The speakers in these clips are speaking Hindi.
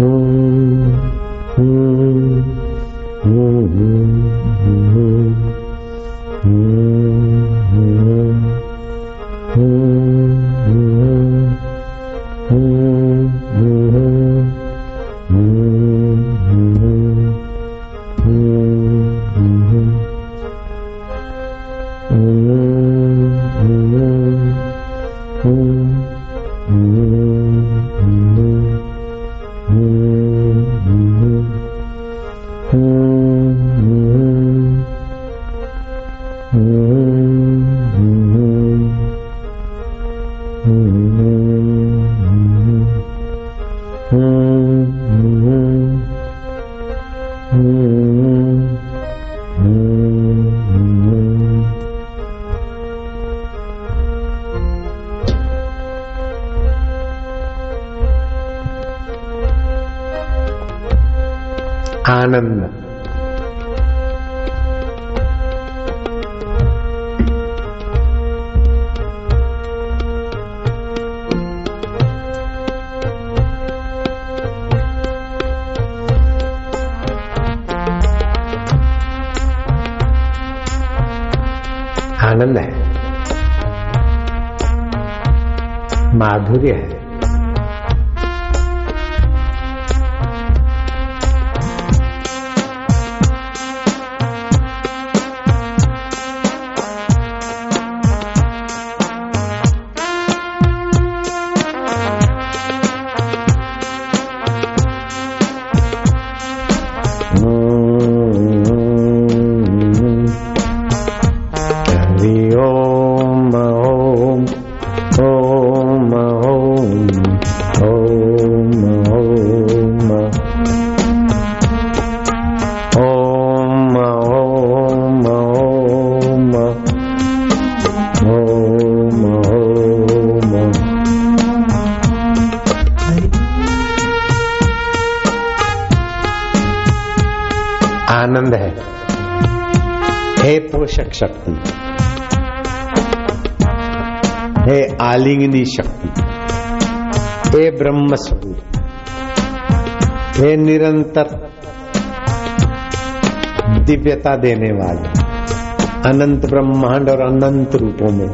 Mm-hmm. आनंद। आनंद है। माधुर्य है। शक्ति। हे आलिंगनी शक्ति। हे ब्रह्म स्वरूप। हे निरंतर दिव्यता देने वाले। अनंत ब्रह्मांड और अनंत रूपों में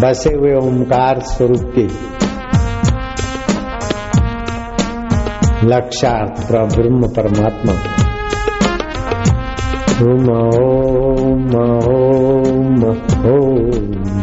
बसे हुए ओंकार स्वरूप के लक्षार्थ ब्रह्म परमात्मा। Om Om Om Om